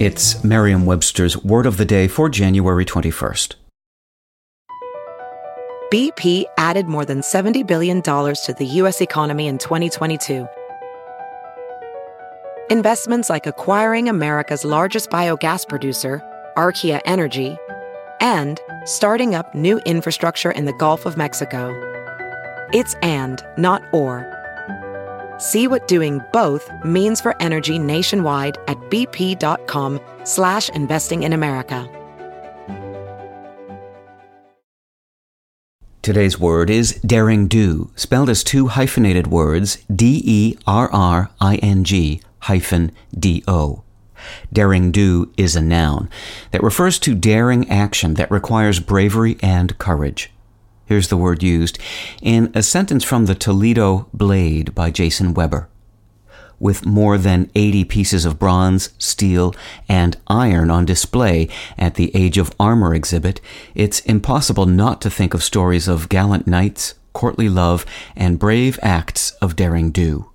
It's Merriam Webster's Word of the Day for January 21st. BP added more than $70 billion to the U.S. economy in 2022. Investments like acquiring America's largest biogas producer, Archaea Energy, and starting up new infrastructure in the Gulf of Mexico. It's and, not or. See what doing both means for energy nationwide at bp.com slash investing in America. Today's word is derring-do, spelled as two hyphenated words, D-E-R-R-I-N-G hyphen D-O. Derring-do is a noun that refers to daring action that requires bravery and courage. Here's the word used in a sentence from the Toledo Blade by Jason Weber with more than 80 pieces of bronze, steel, and iron on display at the Age of Armor exhibit, it's impossible not to think of stories of gallant knights, courtly love, and brave acts of derring-do.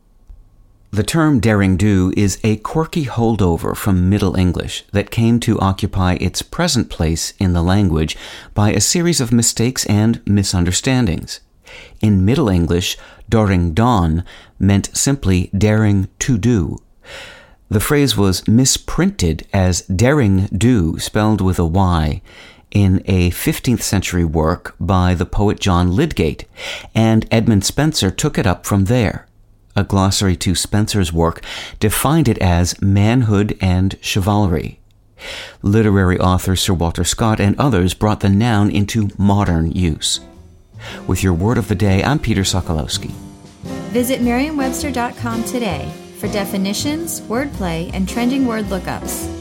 The term derring-do is a quirky holdover from Middle English that came to occupy its present place in the language by a series of mistakes and misunderstandings. In Middle English, daring don meant simply daring to do. The phrase was misprinted as daring do, spelled with a Y, in a 15th century work by the poet John Lydgate, and Edmund Spenser took it up from there. A glossary to Spenser's work defined it as manhood and chivalry. Literary author Sir Walter Scott and others brought the noun into modern use. With your word of the day, I'm Peter Sokolowski. Visit Merriam-Webster.com today for definitions, wordplay, and trending word lookups.